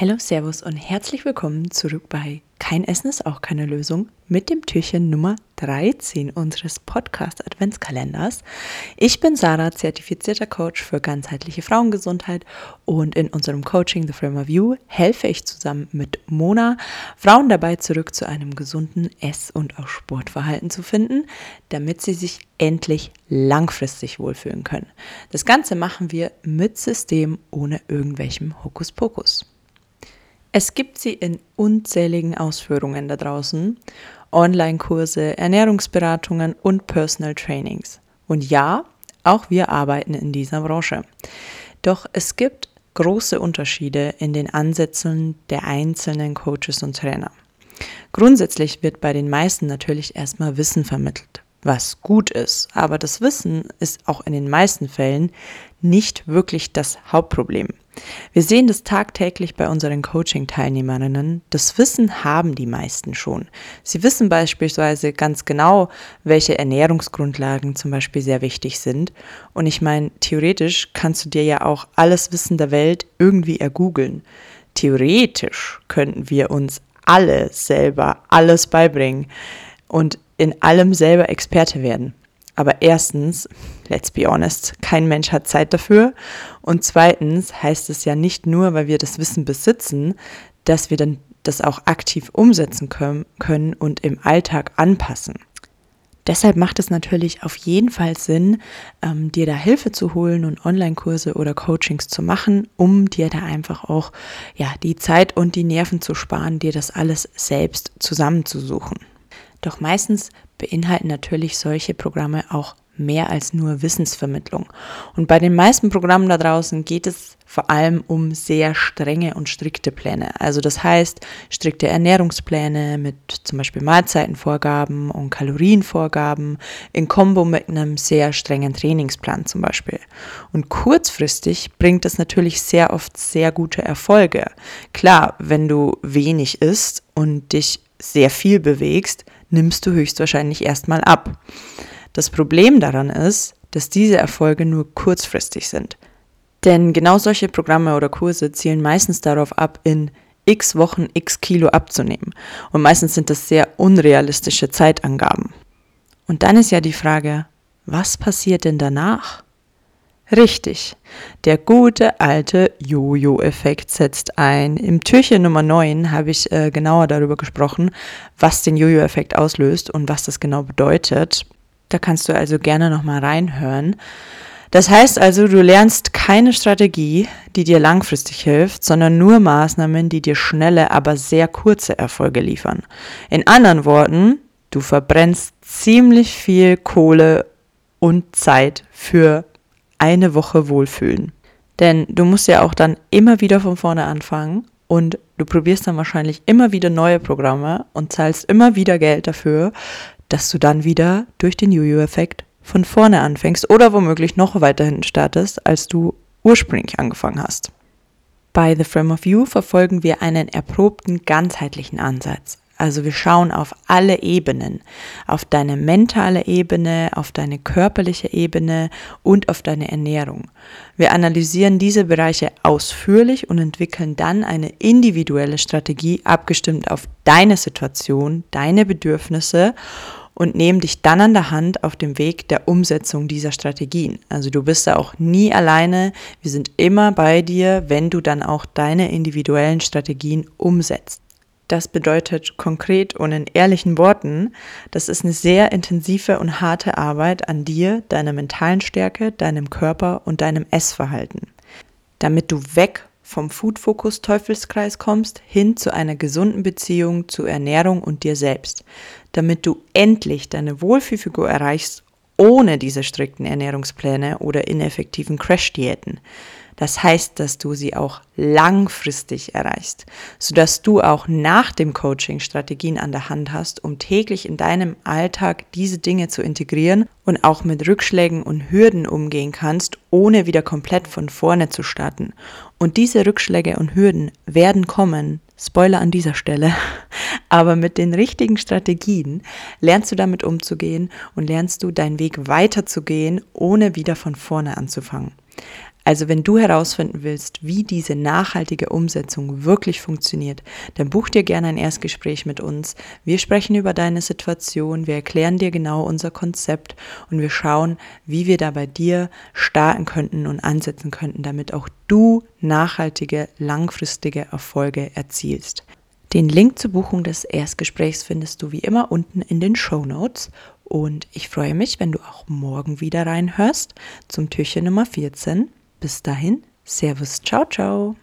Hallo, Servus und herzlich willkommen zurück bei Kein Essen ist auch keine Lösung mit dem Türchen Nummer 13 unseres Podcast Adventskalenders. Ich bin Sarah, zertifizierter Coach für ganzheitliche Frauengesundheit und in unserem Coaching The Frame of You helfe ich zusammen mit Mona Frauen dabei zurück zu einem gesunden Ess- und auch Sportverhalten zu finden, damit sie sich endlich langfristig wohlfühlen können. Das Ganze machen wir mit System ohne irgendwelchem Hokuspokus. Es gibt sie in unzähligen Ausführungen da draußen. Online-Kurse, Ernährungsberatungen und Personal Trainings. Und ja, auch wir arbeiten in dieser Branche. Doch es gibt große Unterschiede in den Ansätzen der einzelnen Coaches und Trainer. Grundsätzlich wird bei den meisten natürlich erstmal Wissen vermittelt, was gut ist, aber das Wissen ist auch in den meisten Fällen nicht wirklich das Hauptproblem. Wir sehen das tagtäglich bei unseren Coaching-Teilnehmerinnen. Das Wissen haben die meisten schon. Sie wissen beispielsweise ganz genau, welche Ernährungsgrundlagen zum Beispiel sehr wichtig sind. Und ich meine, theoretisch kannst du dir ja auch alles Wissen der Welt irgendwie ergoogeln. Theoretisch könnten wir uns alle selber alles beibringen und in allem selber Experte werden. Aber erstens, let's be honest, kein Mensch hat Zeit dafür. Und zweitens heißt es ja nicht nur, weil wir das Wissen besitzen, dass wir dann das auch aktiv umsetzen können und im Alltag anpassen. Deshalb macht es natürlich auf jeden Fall Sinn, ähm, dir da Hilfe zu holen und Online-Kurse oder Coachings zu machen, um dir da einfach auch ja die Zeit und die Nerven zu sparen, dir das alles selbst zusammenzusuchen. Doch meistens beinhalten natürlich solche Programme auch mehr als nur Wissensvermittlung. Und bei den meisten Programmen da draußen geht es vor allem um sehr strenge und strikte Pläne. Also das heißt strikte Ernährungspläne mit zum Beispiel Mahlzeitenvorgaben und Kalorienvorgaben in Kombo mit einem sehr strengen Trainingsplan zum Beispiel. Und kurzfristig bringt das natürlich sehr oft sehr gute Erfolge. Klar, wenn du wenig isst und dich sehr viel bewegst, nimmst du höchstwahrscheinlich erstmal ab. Das Problem daran ist, dass diese Erfolge nur kurzfristig sind. Denn genau solche Programme oder Kurse zielen meistens darauf ab, in x Wochen x Kilo abzunehmen. Und meistens sind das sehr unrealistische Zeitangaben. Und dann ist ja die Frage, was passiert denn danach? Richtig, der gute alte Jojo-Effekt setzt ein. Im Türchen Nummer 9 habe ich äh, genauer darüber gesprochen, was den Jojo-Effekt auslöst und was das genau bedeutet. Da kannst du also gerne nochmal reinhören. Das heißt also, du lernst keine Strategie, die dir langfristig hilft, sondern nur Maßnahmen, die dir schnelle, aber sehr kurze Erfolge liefern. In anderen Worten, du verbrennst ziemlich viel Kohle und Zeit für eine Woche wohlfühlen. Denn du musst ja auch dann immer wieder von vorne anfangen und du probierst dann wahrscheinlich immer wieder neue Programme und zahlst immer wieder Geld dafür, dass du dann wieder durch den Juju-Effekt von vorne anfängst oder womöglich noch weiter hinten startest, als du ursprünglich angefangen hast. Bei The Frame of You verfolgen wir einen erprobten ganzheitlichen Ansatz. Also wir schauen auf alle Ebenen, auf deine mentale Ebene, auf deine körperliche Ebene und auf deine Ernährung. Wir analysieren diese Bereiche ausführlich und entwickeln dann eine individuelle Strategie abgestimmt auf deine Situation, deine Bedürfnisse und nehmen dich dann an der Hand auf dem Weg der Umsetzung dieser Strategien. Also du bist da auch nie alleine. Wir sind immer bei dir, wenn du dann auch deine individuellen Strategien umsetzt. Das bedeutet konkret und in ehrlichen Worten, das ist eine sehr intensive und harte Arbeit an dir, deiner mentalen Stärke, deinem Körper und deinem Essverhalten. Damit du weg vom Food-Fokus Teufelskreis kommst, hin zu einer gesunden Beziehung zu Ernährung und dir selbst. Damit du endlich deine Wohlfühlfigur erreichst, ohne diese strikten Ernährungspläne oder ineffektiven Crash-Diäten. Das heißt, dass du sie auch langfristig erreichst, sodass du auch nach dem Coaching Strategien an der Hand hast, um täglich in deinem Alltag diese Dinge zu integrieren und auch mit Rückschlägen und Hürden umgehen kannst, ohne wieder komplett von vorne zu starten. Und diese Rückschläge und Hürden werden kommen, Spoiler an dieser Stelle, aber mit den richtigen Strategien lernst du damit umzugehen und lernst du deinen Weg weiterzugehen, ohne wieder von vorne anzufangen. Also wenn du herausfinden willst, wie diese nachhaltige Umsetzung wirklich funktioniert, dann buch dir gerne ein Erstgespräch mit uns. Wir sprechen über deine Situation, wir erklären dir genau unser Konzept und wir schauen, wie wir da bei dir starten könnten und ansetzen könnten, damit auch du nachhaltige, langfristige Erfolge erzielst. Den Link zur Buchung des Erstgesprächs findest du wie immer unten in den Show Notes. Und ich freue mich, wenn du auch morgen wieder reinhörst zum Türchen Nummer 14. Bis dahin, Servus, ciao, ciao.